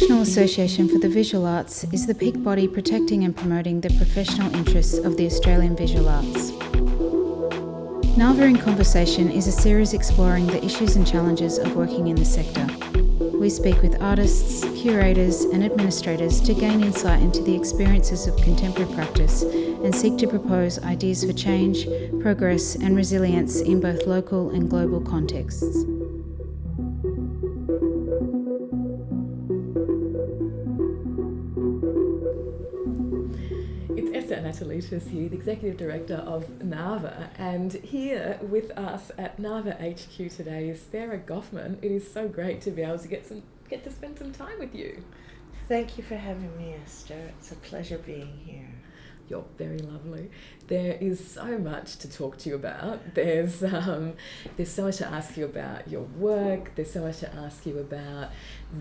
National Association for the Visual Arts is the peak body protecting and promoting the professional interests of the Australian visual arts. NAVA in Conversation is a series exploring the issues and challenges of working in the sector. We speak with artists, curators, and administrators to gain insight into the experiences of contemporary practice and seek to propose ideas for change, progress, and resilience in both local and global contexts. Here, the Executive Director of NAVA, and here with us at NAVA HQ today is Sarah Goffman. It is so great to be able to get some get to spend some time with you. Thank you for having me, Esther. It's a pleasure being here. You're very lovely. There is so much to talk to you about. There's um, there's so much to ask you about your work. There's so much to ask you about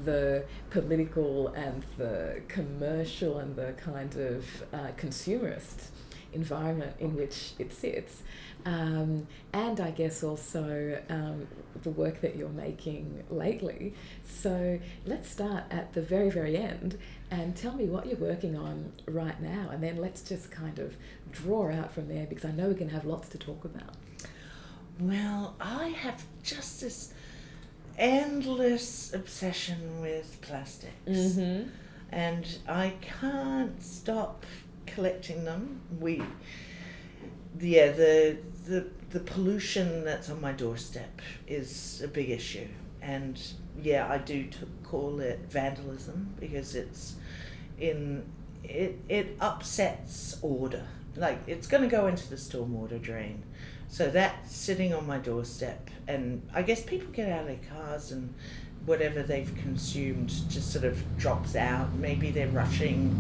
the political and the commercial and the kind of uh, consumerist environment in which it sits. Um, and I guess also um, the work that you're making lately. So let's start at the very, very end and tell me what you're working on right now, and then let's just kind of draw out from there because I know we're going to have lots to talk about. Well, I have just this endless obsession with plastics. Mm-hmm. And I can't stop collecting them. We, yeah, the the the pollution that's on my doorstep is a big issue, and yeah, I do t- call it vandalism because it's in it it upsets order. Like it's going to go into the stormwater drain, so that's sitting on my doorstep, and I guess people get out of their cars and whatever they've consumed just sort of drops out. Maybe they're rushing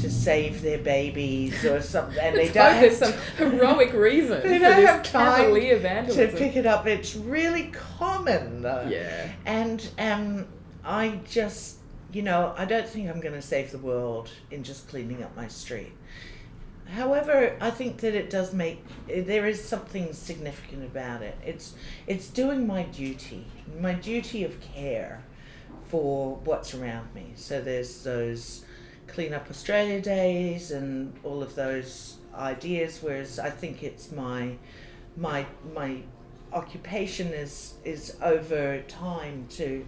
to save their babies or something, and they don't have some heroic reason. they don't have time to pick it up. It's really common, though. Yeah. And um, I just, you know, I don't think I'm going to save the world in just cleaning up my street. However, I think that it does make there is something significant about it. It's it's doing my duty, my duty of care for what's around me. So there's those clean up Australia days and all of those ideas. Whereas I think it's my my my occupation is is over time to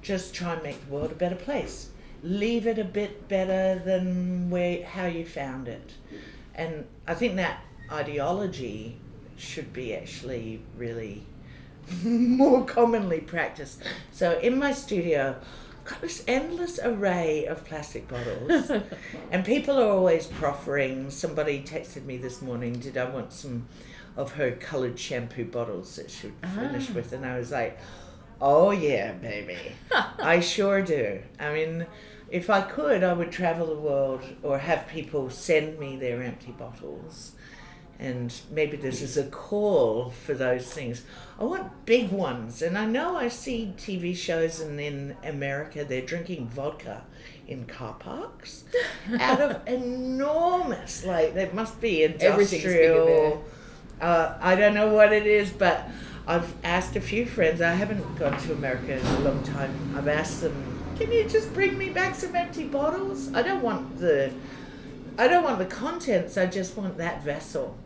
just try and make the world a better place leave it a bit better than where how you found it. And I think that ideology should be actually really more commonly practiced. So in my studio, got this endless array of plastic bottles, and people are always proffering. Somebody texted me this morning, "Did I want some of her coloured shampoo bottles that she would finish ah. with?" And I was like, "Oh yeah, baby, I sure do." I mean if I could, I would travel the world or have people send me their empty bottles. And maybe this is a call for those things. I want big ones. And I know I see TV shows and in America they're drinking vodka in car parks out of enormous, like, there must be industrial. Uh, I don't know what it is, but I've asked a few friends. I haven't gone to America in a long time. I've asked them can you just bring me back some empty bottles? I don't want the I don't want the contents, I just want that vessel.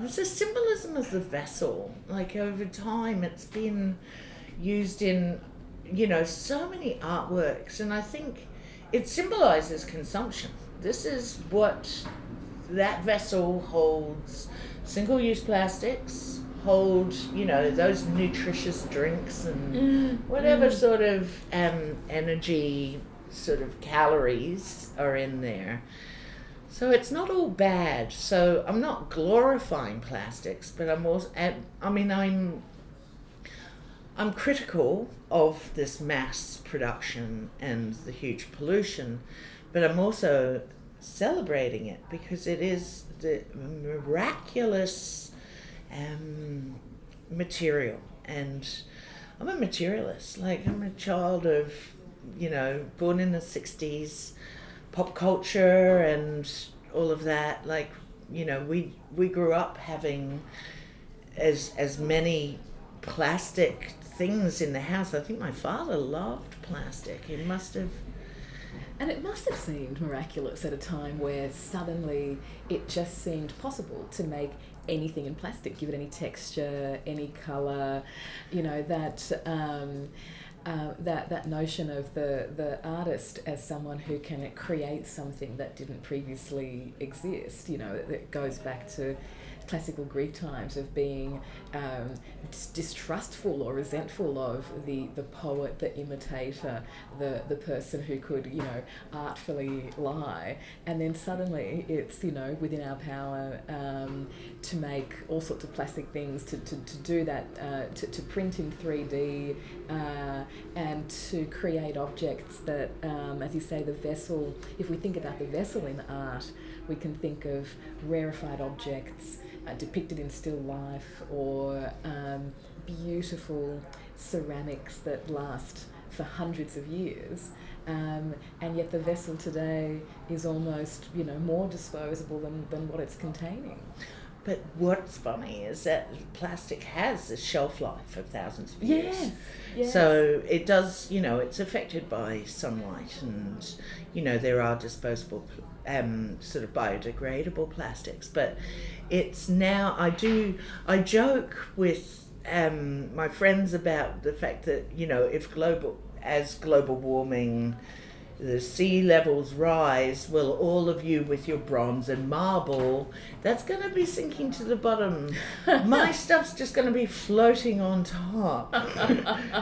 It's a symbolism of the vessel. Like over time it's been used in you know, so many artworks and I think it symbolizes consumption. This is what that vessel holds single use plastics, hold, you know, those nutritious drinks and mm, whatever mm. sort of um, energy, sort of calories are in there. So it's not all bad. So I'm not glorifying plastics, but I'm also, I mean, I'm, I'm critical of this mass production and the huge pollution, but I'm also celebrating it because it is the miraculous um, material. And I'm a materialist. Like, I'm a child of, you know, born in the 60s, pop culture and all of that. Like, you know, we, we grew up having as, as many plastic things in the house. I think my father loved plastic. He must have. And it must have seemed miraculous at a time where suddenly it just seemed possible to make anything in plastic, give it any texture, any colour, you know, that. Um, uh, that that notion of the the artist as someone who can create something that didn't previously exist, you know, that goes back to classical Greek times of being um, distrustful or resentful of the, the poet, the imitator, the, the person who could, you know, artfully lie. And then suddenly it's, you know, within our power um, to make all sorts of plastic things, to, to, to do that, uh, to, to print in 3D, uh, and to create objects that, um, as you say, the vessel, if we think about the vessel in art, we can think of rarefied objects uh, depicted in still life or um, beautiful ceramics that last for hundreds of years. Um, and yet the vessel today is almost, you know, more disposable than, than what it's containing. But what's funny is that plastic has a shelf life of thousands of years. Yes, yes. So it does, you know, it's affected by sunlight and, you know, there are disposable, um, sort of biodegradable plastics. But it's now, I do, I joke with um, my friends about the fact that, you know, if global, as global warming, the sea levels rise, well, all of you with your bronze and marble, that's going to be sinking to the bottom. My stuff's just going to be floating on top.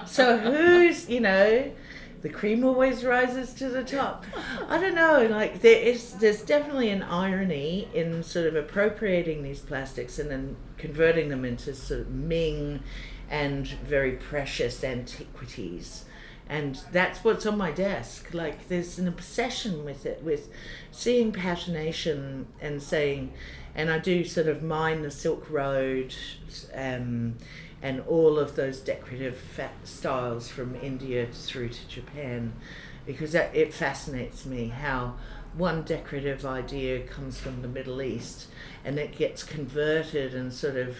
so who's, you know, the cream always rises to the top. I don't know, like there is there's definitely an irony in sort of appropriating these plastics and then converting them into sort of Ming and very precious antiquities and that's what's on my desk. Like there's an obsession with it with seeing patination and saying and i do sort of mine the silk road um, and all of those decorative styles from india through to japan because that, it fascinates me how one decorative idea comes from the middle east and it gets converted and sort of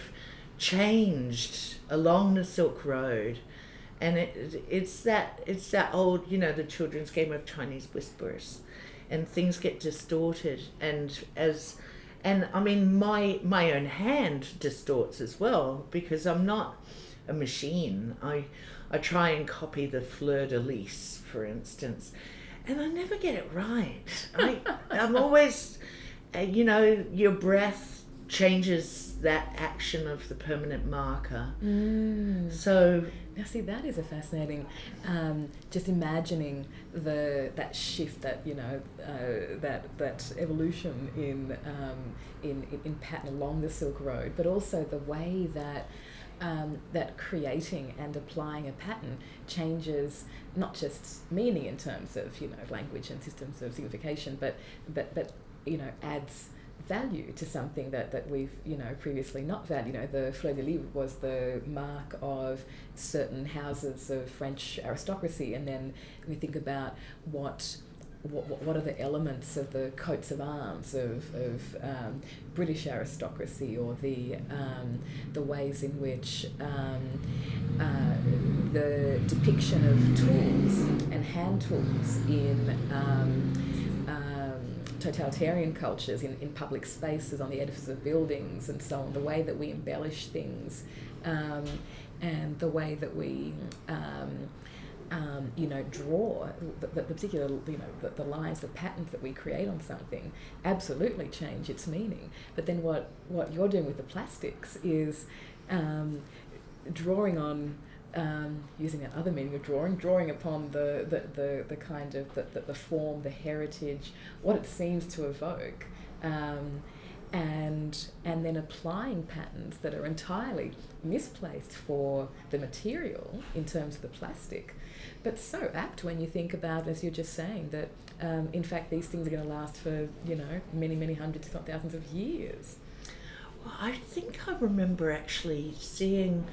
changed along the silk road and it it's that it's that old you know the children's game of Chinese whispers, and things get distorted and as and I mean my my own hand distorts as well because I'm not a machine. I I try and copy the fleur de lis, for instance, and I never get it right. I I'm always, uh, you know, your breath changes that action of the permanent marker. Mm. So now, see, that is a fascinating. Um, just imagining the that shift, that you know, uh, that that evolution in, um, in in in pattern along the Silk Road, but also the way that. Um, that creating and applying a pattern changes not just meaning in terms of you know language and systems of signification, but but but you know adds value to something that, that we've you know previously not valued. You know, the fleur de lis was the mark of certain houses of French aristocracy, and then we think about what. What, what are the elements of the coats of arms of, of um, British aristocracy or the, um, the ways in which um, uh, the depiction of tools and hand tools in um, totalitarian cultures in, in public spaces, on the edifices of buildings, and so on, the way that we embellish things, um, and the way that we. Um, um, you know, draw the, the, particular, you know, the, the lines, the patterns that we create on something absolutely change its meaning. But then what, what you're doing with the plastics is um, drawing on um, using that other meaning of drawing, drawing upon the, the, the, the kind of the, the, the form, the heritage, what it seems to evoke, um, and, and then applying patterns that are entirely misplaced for the material in terms of the plastic, but so apt when you think about, as you're just saying, that um, in fact these things are going to last for, you know, many, many hundreds, if not thousands of years. Well, I think I remember actually seeing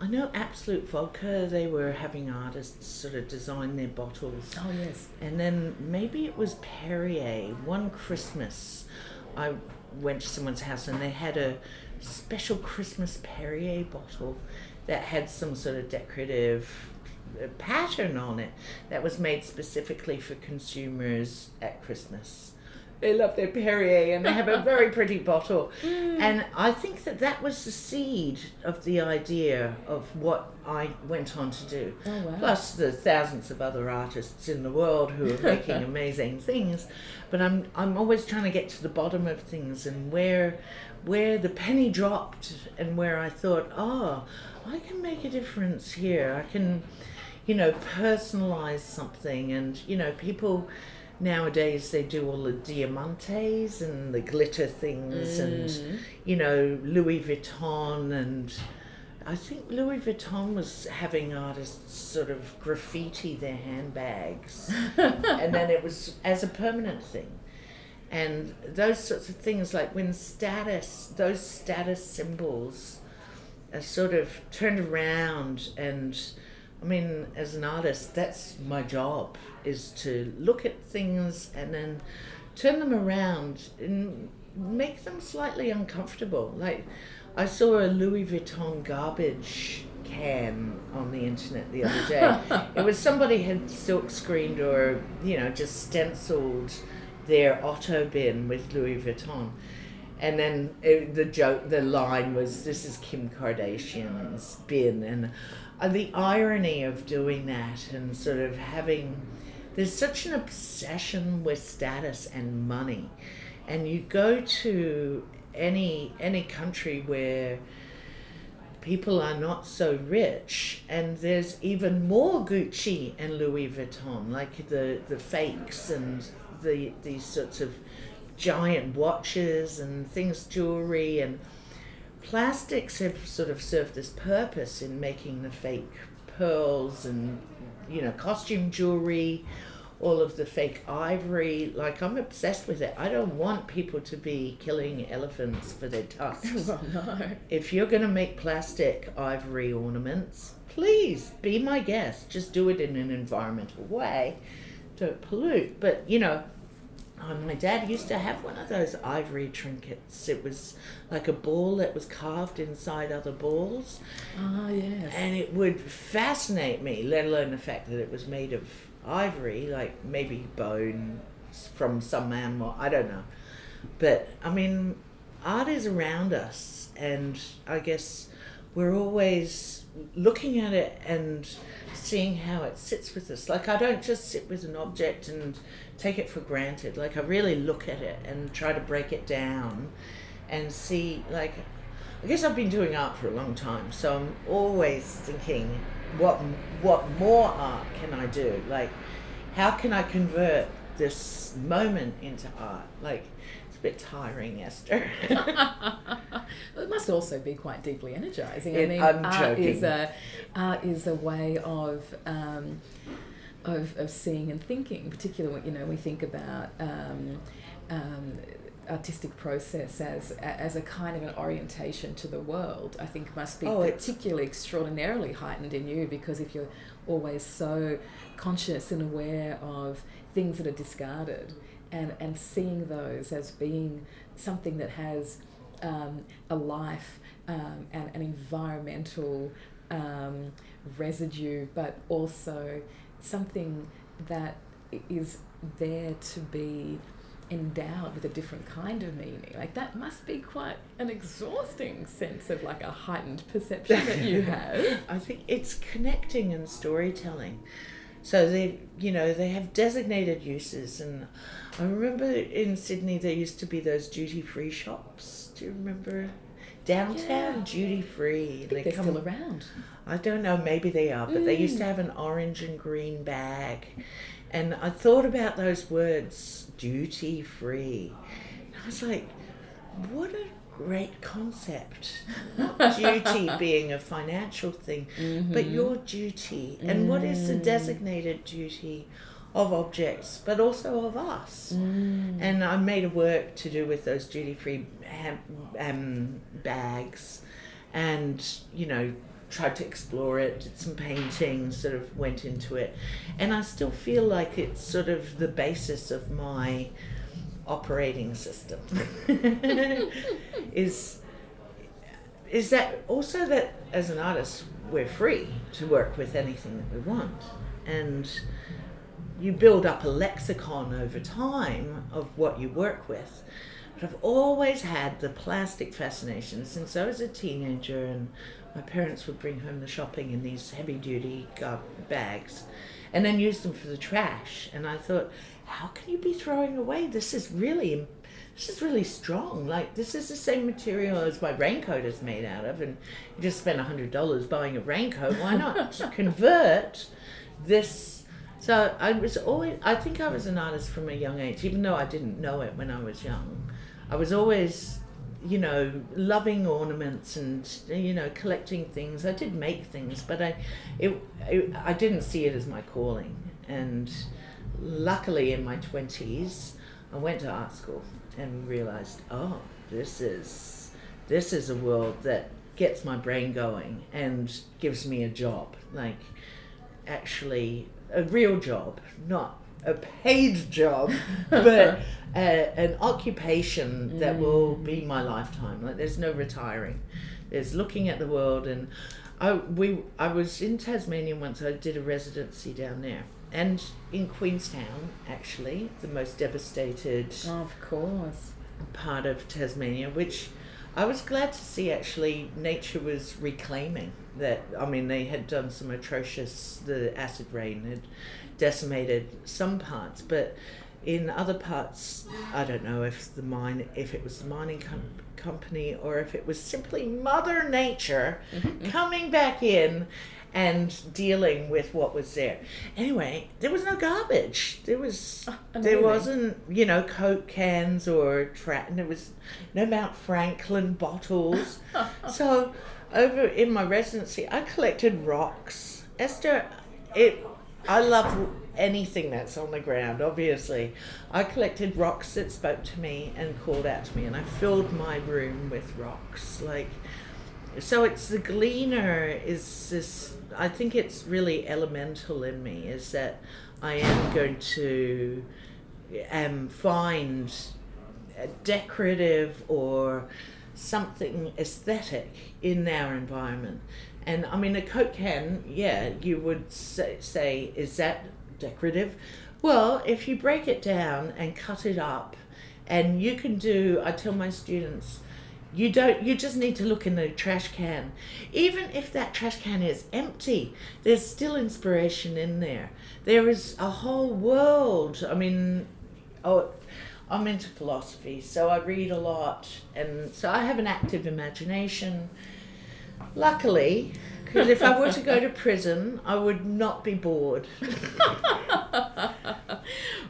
I know Absolut Vodka, they were having artists sort of design their bottles. Oh, yes. And then maybe it was Perrier. One Christmas, I went to someone's house and they had a special Christmas Perrier bottle that had some sort of decorative uh, pattern on it that was made specifically for consumers at Christmas. They love their Perrier and they have a very pretty bottle. Mm. And I think that that was the seed of the idea of what I went on to do. Oh, wow. Plus the thousands of other artists in the world who are making amazing things. But I'm I'm always trying to get to the bottom of things and where where the penny dropped and where I thought, oh, I can make a difference here. I can, you know, personalize something and you know, people nowadays they do all the diamantes and the glitter things and mm. you know Louis Vuitton and I think Louis Vuitton was having artists sort of graffiti their handbags. And then it was as a permanent thing. And those sorts of things like when status those status symbols are sort of turned around and I mean, as an artist, that's my job is to look at things and then turn them around and make them slightly uncomfortable. Like, I saw a Louis Vuitton garbage can on the internet the other day. it was somebody had silk screened or, you know, just stenciled their auto bin with Louis Vuitton. And then it, the joke, the line was, "This is Kim Kardashian's bin," and uh, the irony of doing that and sort of having there's such an obsession with status and money, and you go to any any country where people are not so rich and there's even more Gucci and Louis Vuitton like the the fakes and the these sorts of giant watches and things jewelry and plastics have sort of served this purpose in making the fake pearls and you know costume jewelry all of the fake ivory like i'm obsessed with it i don't want people to be killing elephants for their tusks Oh, no. if you're going to make plastic ivory ornaments, please be my guest. Just do it in an environmental way. Don't pollute. But, you know, oh, my dad used to have one of those ivory trinkets. It was like a ball that was carved inside other balls. Ah, yes. And it would fascinate me, let alone the fact that it was made of ivory, like maybe bone from some animal. I don't know. But, I mean, art is around us, and I guess we're always looking at it and seeing how it sits with us. Like, I don't just sit with an object and take it for granted. Like, I really look at it and try to break it down and see, like, I guess I've been doing art for a long time, so I'm always thinking, what what more art can I do? Like, how can I convert this moment into art? Like, a bit tiring, Esther. it must also be quite deeply energizing. I mean, I'm art is a art is a way of um, of of seeing and thinking. Particularly, when, you know, we think about. Um, um, artistic process as as a kind of an orientation to the world I think must be Oh, particularly extraordinarily heightened in you because if you're always so conscious and aware of things that are discarded and and seeing those as being something that has um, a life um, and an environmental um, residue, but also something that is there to be endowed with a different kind of meaning. Like that must be quite an exhausting sense of like a heightened perception that you have. I think it's connecting and storytelling. So they, you know, they have designated uses, and I remember in Sydney there used to be those duty free shops. Do you remember? Downtown Yeah. duty free. Think they're still around. I don't know, maybe they are, but they used to mm. have an orange and green bag. And I thought about those words, duty free. I was like, what a great concept. Not duty being a financial thing, but mm-hmm. your duty. And what is the mm. designated duty of objects, but also of us? Mm. And I made a work to do with those duty free um, bags and, you know, tried to explore it, did some painting, sort of went into it. And I still feel like it's sort of the basis of my operating system. Is is that also that as an artist we're free to work with anything that we want. And you build up a lexicon over time of what you work with. But i've always had the plastic fascination since i was a teenager and my parents would bring home the shopping in these heavy duty uh, bags and then use them for the trash. And i thought how can you be throwing away this is really this is really strong. Like this is the same material as my raincoat is made out of, and you just spend a hundred dollars buying a raincoat. Why not convert this? So I was always. I think I was an artist from a young age, even though I didn't know it when I was young. I was always, you know, loving ornaments and you know collecting things. I did make things, but I, it, it I didn't see it as my calling. And luckily, in my twenties, I went to art school and realized, oh, this is this is a world that gets my brain going and gives me a job, like actually a real job, not a paid job, but a, an occupation that mm. will be my lifetime. Like there's no retiring. There's looking at the world and I we I was in Tasmania once. I did a residency down there, and in Queenstown, actually, the most devastated. of course. Part of Tasmania, which I was glad to see. Actually, nature was reclaiming that. I mean, they had done some atrocious. The acid rain had decimated some parts, but in other parts, I don't know if the mine, if it was the mining com- company or if it was simply Mother Nature mm-hmm. coming back in and dealing with what was there. Anyway, there was no garbage. There was oh, there wasn't you know Coke cans or tra- there was no Mount Franklin bottles. so over in my residency, I collected rocks. Esther, it I love anything that's on the ground, obviously. I collected rocks that spoke to me and called out to me, and I filled my room with rocks. Like, so it's the gleaner is this, I think it's really elemental in me, is that I am going to um, find decorative or something aesthetic in our environment. And I mean, a Coke can, yeah, you would say, say, is that decorative? Well, if you break it down and cut it up, and you can do, I tell my students, you don't, you just need to look in the trash can. Even if that trash can is empty, there's still inspiration in there. There is a whole world. I mean, oh, I'm into philosophy, so I read a lot, and so I have an active imagination. Luckily, because if I were to go to prison, I would not be bored.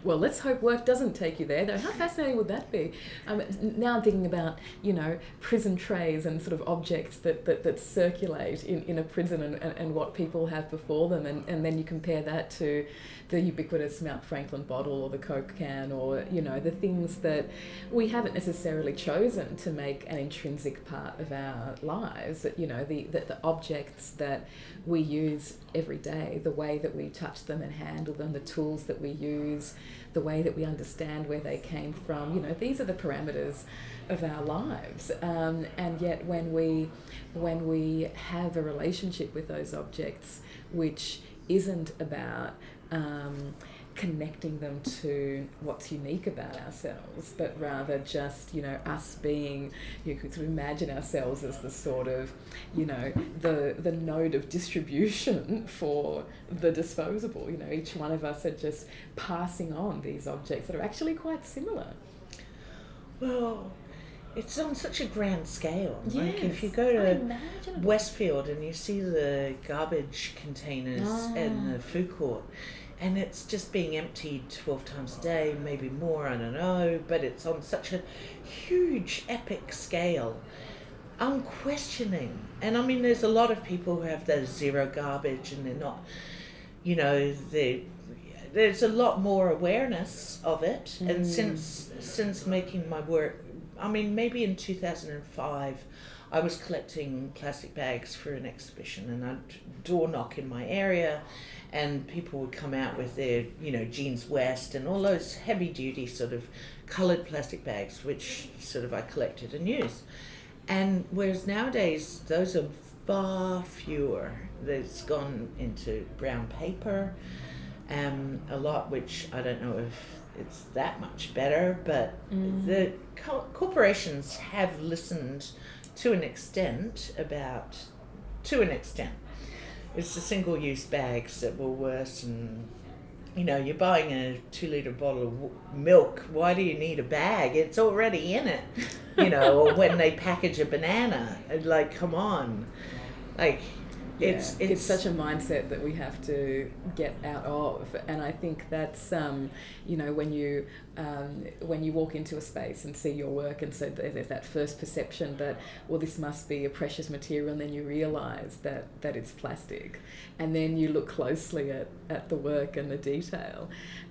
well, let's hope work doesn't take you there, though. How fascinating would that be? Um, now I'm thinking about, you know, prison trays and sort of objects that, that, that circulate in, in a prison and, and, and what people have before them, and, and then you compare that to the ubiquitous Mount Franklin bottle or the Coke can or, you know, the things that we haven't necessarily chosen to make an intrinsic part of our lives, you know, the, the, the objects that we use every day, the way that we touch them and handle them, the tools that we use, the way that we understand where they came from, you know, these are the parameters of our lives. Um, and yet when we when we have a relationship with those objects which isn't about um, connecting them to what's unique about ourselves, but rather just, you know, us being, you could sort of imagine ourselves as the sort of, you know, the, the node of distribution for the disposable. You know, each one of us are just passing on these objects that are actually quite similar. Well, it's on such a grand scale. Yes, like if you go to Westfield and you see the garbage containers ah. and the food court, and it's just being emptied 12 times a day, maybe more, I don't know, but it's on such a huge, epic scale. I'm questioning, and I mean, there's a lot of people who have their zero garbage and they're not, you know, they there's a lot more awareness of it, mm. and since since making my work, I mean, maybe in 2005, I was collecting plastic bags for an exhibition, and I'd door knock in my area and people would come out with their, you know, Jeanswest and all those heavy duty sort of coloured plastic bags, which sort of I collected and used. And whereas nowadays, those are far fewer. There's gone into brown paper, um, a lot which I don't know if it's that much better, but Mm. the co- corporations have listened to an extent about, to an extent. It's the single use bags that were worse and you know, you're buying a two liter bottle of w- milk. Why do you need a bag? It's already in it. You know, or when they package a banana, like, come on, like, it's Yeah, it's, such a mindset that we have to get out of, and I think that's um, you know when you um, when you walk into a space and see your work, and so there's that first perception that well this must be a precious material, and then you realise that that it's plastic, and then you look closely at, at the work and the detail.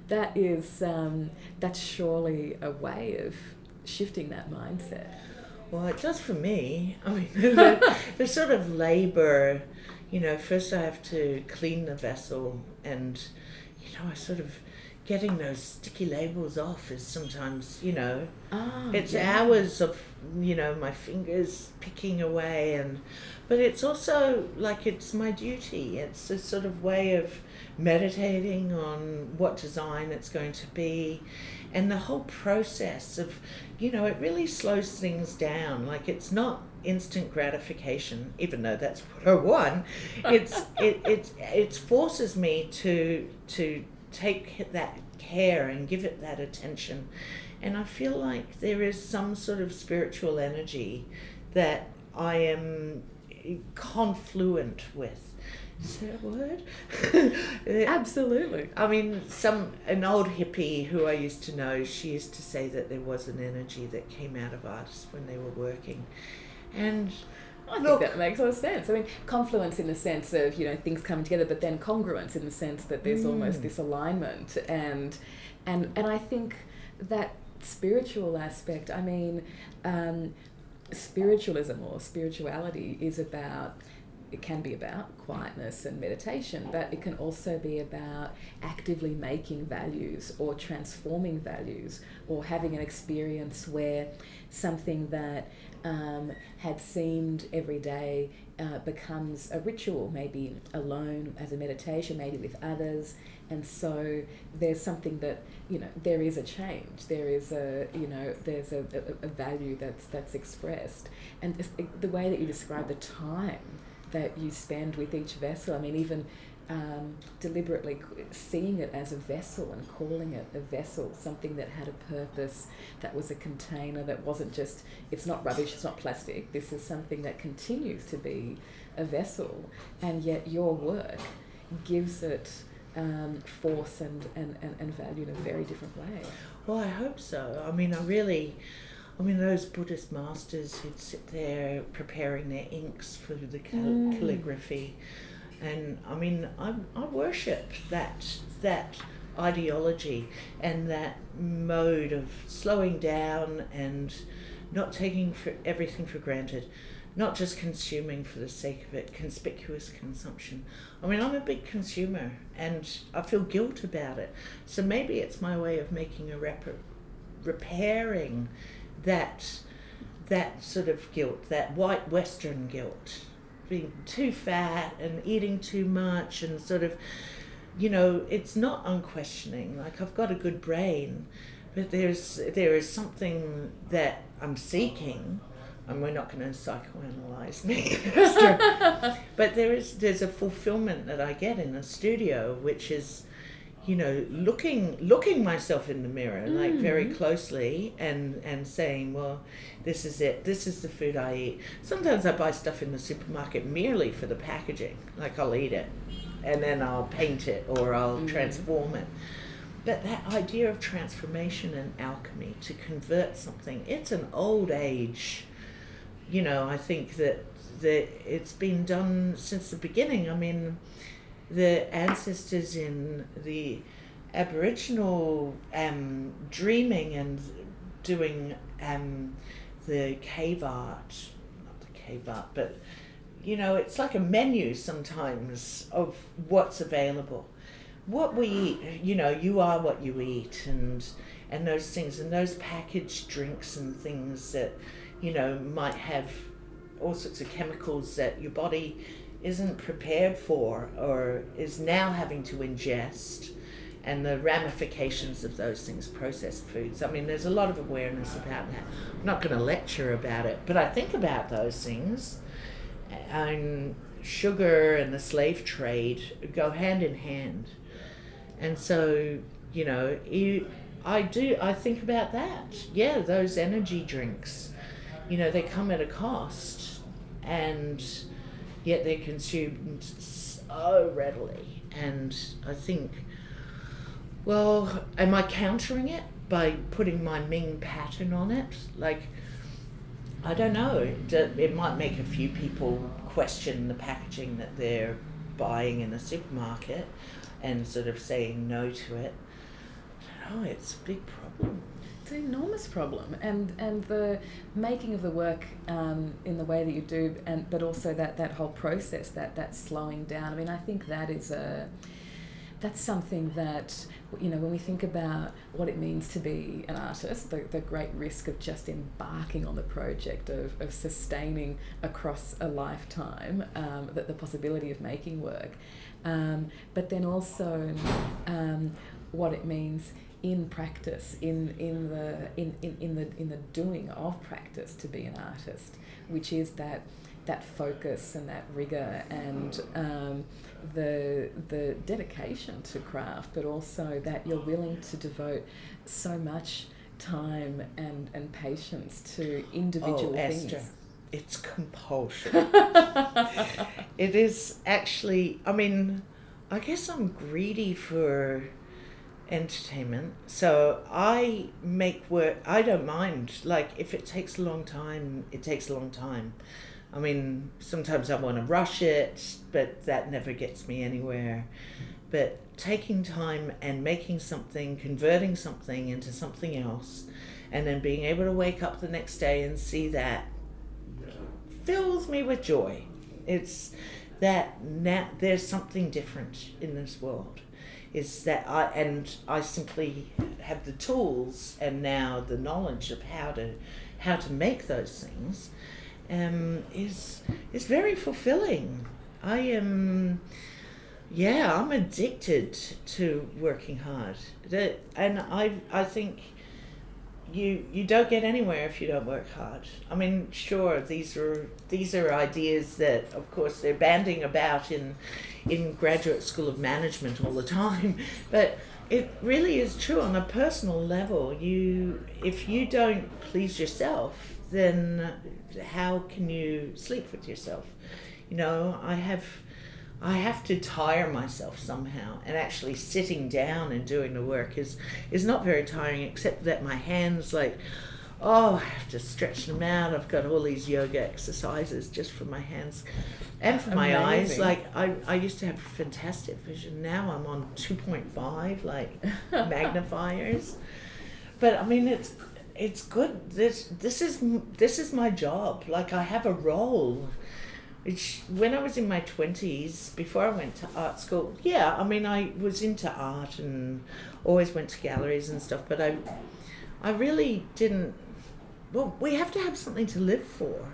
That is um, that's surely a way of shifting that mindset. Well, it does for me. I mean, the, the sort of labor, you know, first I have to clean the vessel, and, you know, I sort of getting those sticky labels off is sometimes, you know, Ah, it's yeah. hours of, you know, my fingers picking away, and, but it's also like it's my duty. It's a sort of way of meditating on what design it's going to be and the whole process of you know it really slows things down like it's not instant gratification even though that's what i want. It's it it it forces me to to take that care and give it that attention. And i feel like there is some sort of spiritual energy that i am confluent with. Is that a word? Absolutely. I mean, some an old hippie who I used to know, she used to say that there was an energy that came out of artists when they were working, and I Look. think that makes a lot of sense. I mean, confluence in the sense of you know things coming together, but then congruence in the sense that there's almost Mm. this alignment, and and and I think that spiritual aspect. I mean, um, spiritualism or spirituality is about. It can be about quietness and meditation, but it can also be about actively making values or transforming values or having an experience where something that um, had seemed every day uh, becomes a ritual, maybe alone as a meditation, maybe with others. And so there's something that, you know, there is a change. There is a, you know, there's a, a, a value that's, that's expressed. And the way that you describe the time that you spend with each vessel, I mean, even um, deliberately seeing it as a vessel and calling it a vessel, something that had a purpose, that was a container, that wasn't just, it's not rubbish, it's not plastic, this is something that continues to be a vessel, and yet your work gives it um, force and, and, and, and value in a very different way. well, I hope so. I mean, I really, I mean, those Buddhist masters who'd sit there preparing their inks for the cal- Mm. calligraphy, and I mean, I I worship that that ideology and that mode of slowing down and not taking for everything for granted, not just consuming for the sake of it, conspicuous consumption. I mean, I'm a big consumer and I feel guilt about it. So maybe it's my way of making a rep- repairing that that sort of guilt, that white Western guilt, being too fat and eating too much and sort of, you know, it's not unquestioning. Like I've got a good brain, but there's there is something that I'm seeking, and we're not going to psychoanalyze me, but there is there's a fulfillment that I get in a studio, which is you know looking looking myself in the mirror like very Mm. closely and and saying well this is it. This is the food i eat. Sometimes i buy stuff in the supermarket merely for the packaging like i'll eat it and then i'll paint it or i'll Mhm. transform it. But that idea of transformation and alchemy to convert something it's an old age. You know i think that that it's been done since the beginning. I mean the ancestors in the Aboriginal um, dreaming and doing um, the cave art, not the cave art, but you know, it's like a menu sometimes of what's available. What we eat, you know, you are what you eat, and and those things, and those packaged drinks and things that you know, might have all sorts of chemicals that your body isn't prepared for or is now having to ingest and the ramifications of those things, processed foods. I mean, there's a lot of awareness about that. I'm not going to lecture about it, but I think about those things. And sugar and the slave trade go hand in hand. And so, you know, I do, I think about that. Yeah, those energy drinks, you know, they come at a cost and yet they're consumed so readily. And I think, well, am I countering it by putting my Ming pattern on it? Like, I don't know. It might make a few people question the packaging that they're buying in the supermarket and sort of saying no to it. Oh, it's a big problem. It's an enormous problem, and and the making of the work um, in the way that you do, and but also that that whole process, that that slowing down. I mean, I think that is a that's something that you know when we think about what it means to be an artist the, the great risk of just embarking on the project of, of sustaining across a lifetime um, that the possibility of making work um, but then also um, what it means in practice in in the in, in, in the in the doing of practice to be an artist which is that that focus and that rigor and um, the the dedication to craft, but also that you're willing to devote so much time and, and patience to individual oh, things. Esther, it's compulsion. it is actually. I mean, I guess I'm greedy for entertainment. So I make work. I don't mind. Like if it takes a long time, it takes a long time. I mean, sometimes I want to rush it, but that never gets me anywhere. But taking time and making something, converting something into something else, and then being able to wake up the next day and see that fills me with joy. It's that now there's something different in this world. Is that I and I simply have the tools and now the knowledge of how to how to make those things um, is is very fulfilling. I am, yeah, I'm addicted to working hard. That and I I think you you don't get anywhere if you don't work hard. I mean, sure, these are these are ideas that, of course, they're banding about in in graduate school of management all the time, but it really is true on a personal level. You if you don't please yourself, then how can you sleep with yourself? You know, I have I have to tire myself somehow, and actually sitting down and doing the work is is not very tiring, except that my hands like, oh, I have to stretch them out. I've got all these yoga exercises just for my hands, and for my eyes. Like I, I used to have fantastic vision. Now I'm on two point five, like magnifiers. But I mean, it's it's good. This this is this is my job. Like I have a role. Which when I was in my twenties, before I went to art school, yeah, I mean I was into art and always went to galleries and stuff, but I, I really didn't. Well, we have to have something to live for,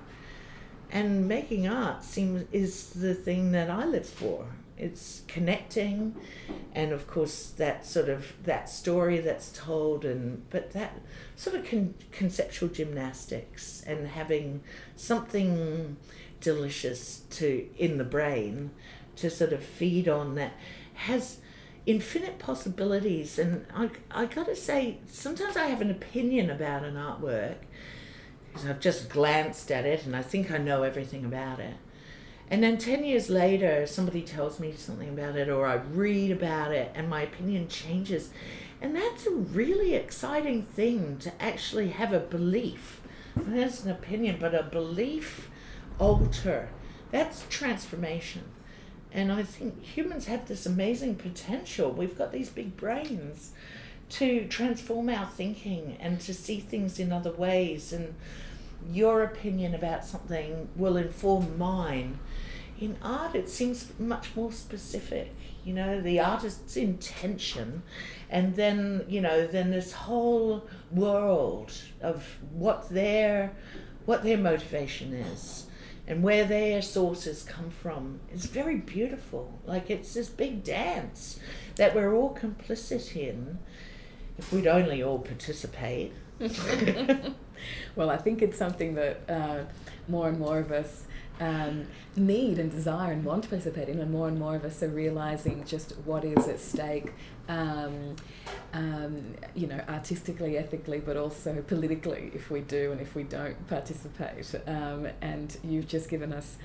and making art seems is the thing that I live for. It's connecting and of course that sort of that story that's told and but that sort of con- conceptual gymnastics and having something delicious to in the brain to sort of feed on that has infinite possibilities. And I, I gotta say sometimes i have an opinion about an artwork i've just glanced at it and i think i know everything about it and then 10 years later, somebody tells me something about it, or I read about it, and my opinion changes. And that's a really exciting thing to actually have a belief. That's an opinion, but a belief alter. That's transformation. And I think humans have this amazing potential. We've got these big brains to transform our thinking and to see things in other ways. And your opinion about something will inform mine in art it seems much more specific you know the artist's intention and then you know then this whole world of what their what their motivation is and where their sources come from is very beautiful. Like it's this big dance that we're all complicit in if we'd only all participate. well, I think it's something that uh, more and more of us um, need and desire and want to participate in, and more and more of us are realizing just what is at stake. Um, um, you know, artistically, ethically, but also politically, if we do and if we don't participate. Um, and you've just given us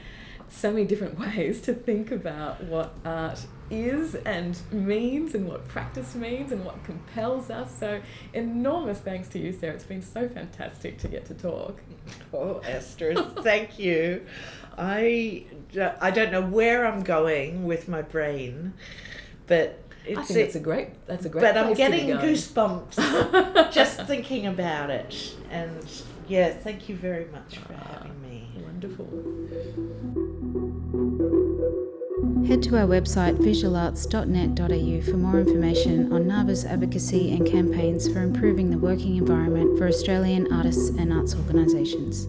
so many different ways to think about what art is and means and what practice means and what compels us. So, enormous thanks to you, Sarah. It's been so fantastic to get to talk. Oh, Esther, thank you. I, I don't know where I'm going with my brain, but it's I think it's a great that's a great but I'm getting goosebumps just thinking about it and yeah thank you very much for ah, having me wonderful Head to our website visualarts.net.au for more information on NAVA's advocacy and campaigns for improving the working environment for Australian artists and arts organisations.